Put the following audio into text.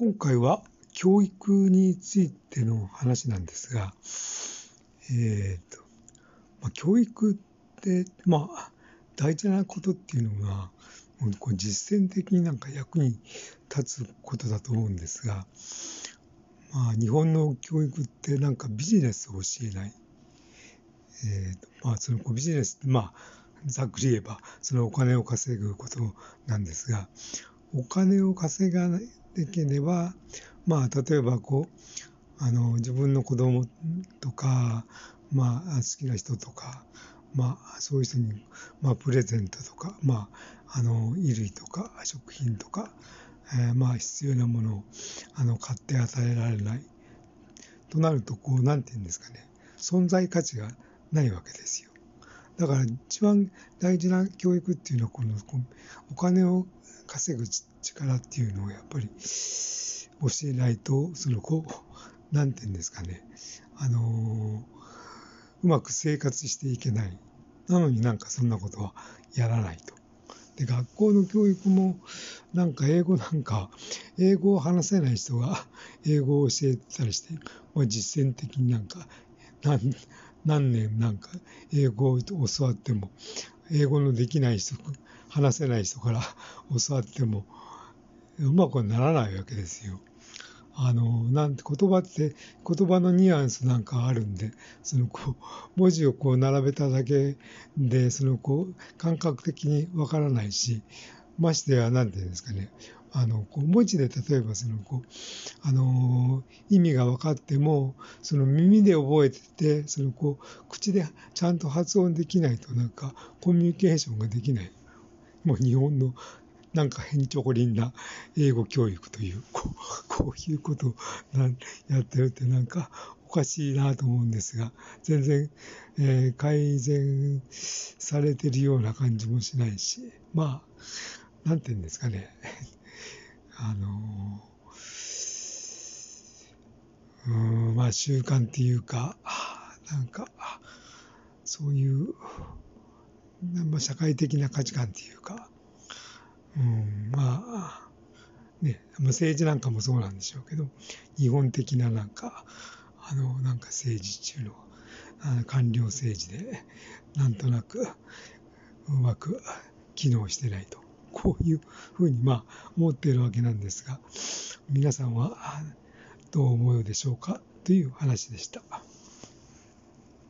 今回は教育についての話なんですが、えーとまあ、教育って、まあ、大事なことっていうのが、もうこう実践的になんか役に立つことだと思うんですが、まあ、日本の教育ってなんかビジネスを教えない。えーとまあ、そのビジネスって、まあ、ざっくり言えば、そのお金を稼ぐことなんですが、お金を稼がないければ、まあ、例えばこう、あの、自分の子供とか、まあ、好きな人とか、まあ、そういう人に、まあ、プレゼントとか、まあ、あの、衣類とか、食品とか、えー、まあ、必要なものを、あの、買って与えられない。となると、こう、なんて言うんですかね、存在価値がないわけですよ。だから一番大事な教育っていうのはこのお金を稼ぐ力っていうのをやっぱり教えないとそのこうなんて言うんですかねあのうまく生活していけないなのになんかそんなことはやらないと。で学校の教育もなんか英語なんか英語を話せない人が英語を教えたりして、まあ、実践的になんか何年なんか英語を教わっても、英語のできない人、話せない人から 教わっても、うまくならないわけですよ。あの、なんて言葉って、言葉のニュアンスなんかあるんで、そのこう、文字をこう並べただけで、そのこう、感覚的にわからないし、ましてや、なんていうんですかね、あのこう文字で例えばそのこう、あの意味が分かってもその耳で覚えててそのこう口でちゃんと発音できないとなんかコミュニケーションができない。もう日本のなんか変ちょこりんな英語教育というこうこういうことをやってるってなんかおかしいなと思うんですが全然、えー、改善されてるような感じもしないしまあなんて言うんですかねあのうん、まあ習慣っていうか、なんか、そういう、まあ、社会的な価値観っていうか、うん、まあ、ね、政治なんかもそうなんでしょうけど、日本的ななんか、あの、なんか政治中の、あの官僚政治で、なんとなく、うまく機能してないと。こういうふうにまあ思っているわけなんですが、皆さんはどう思うでしょうか？という話でした。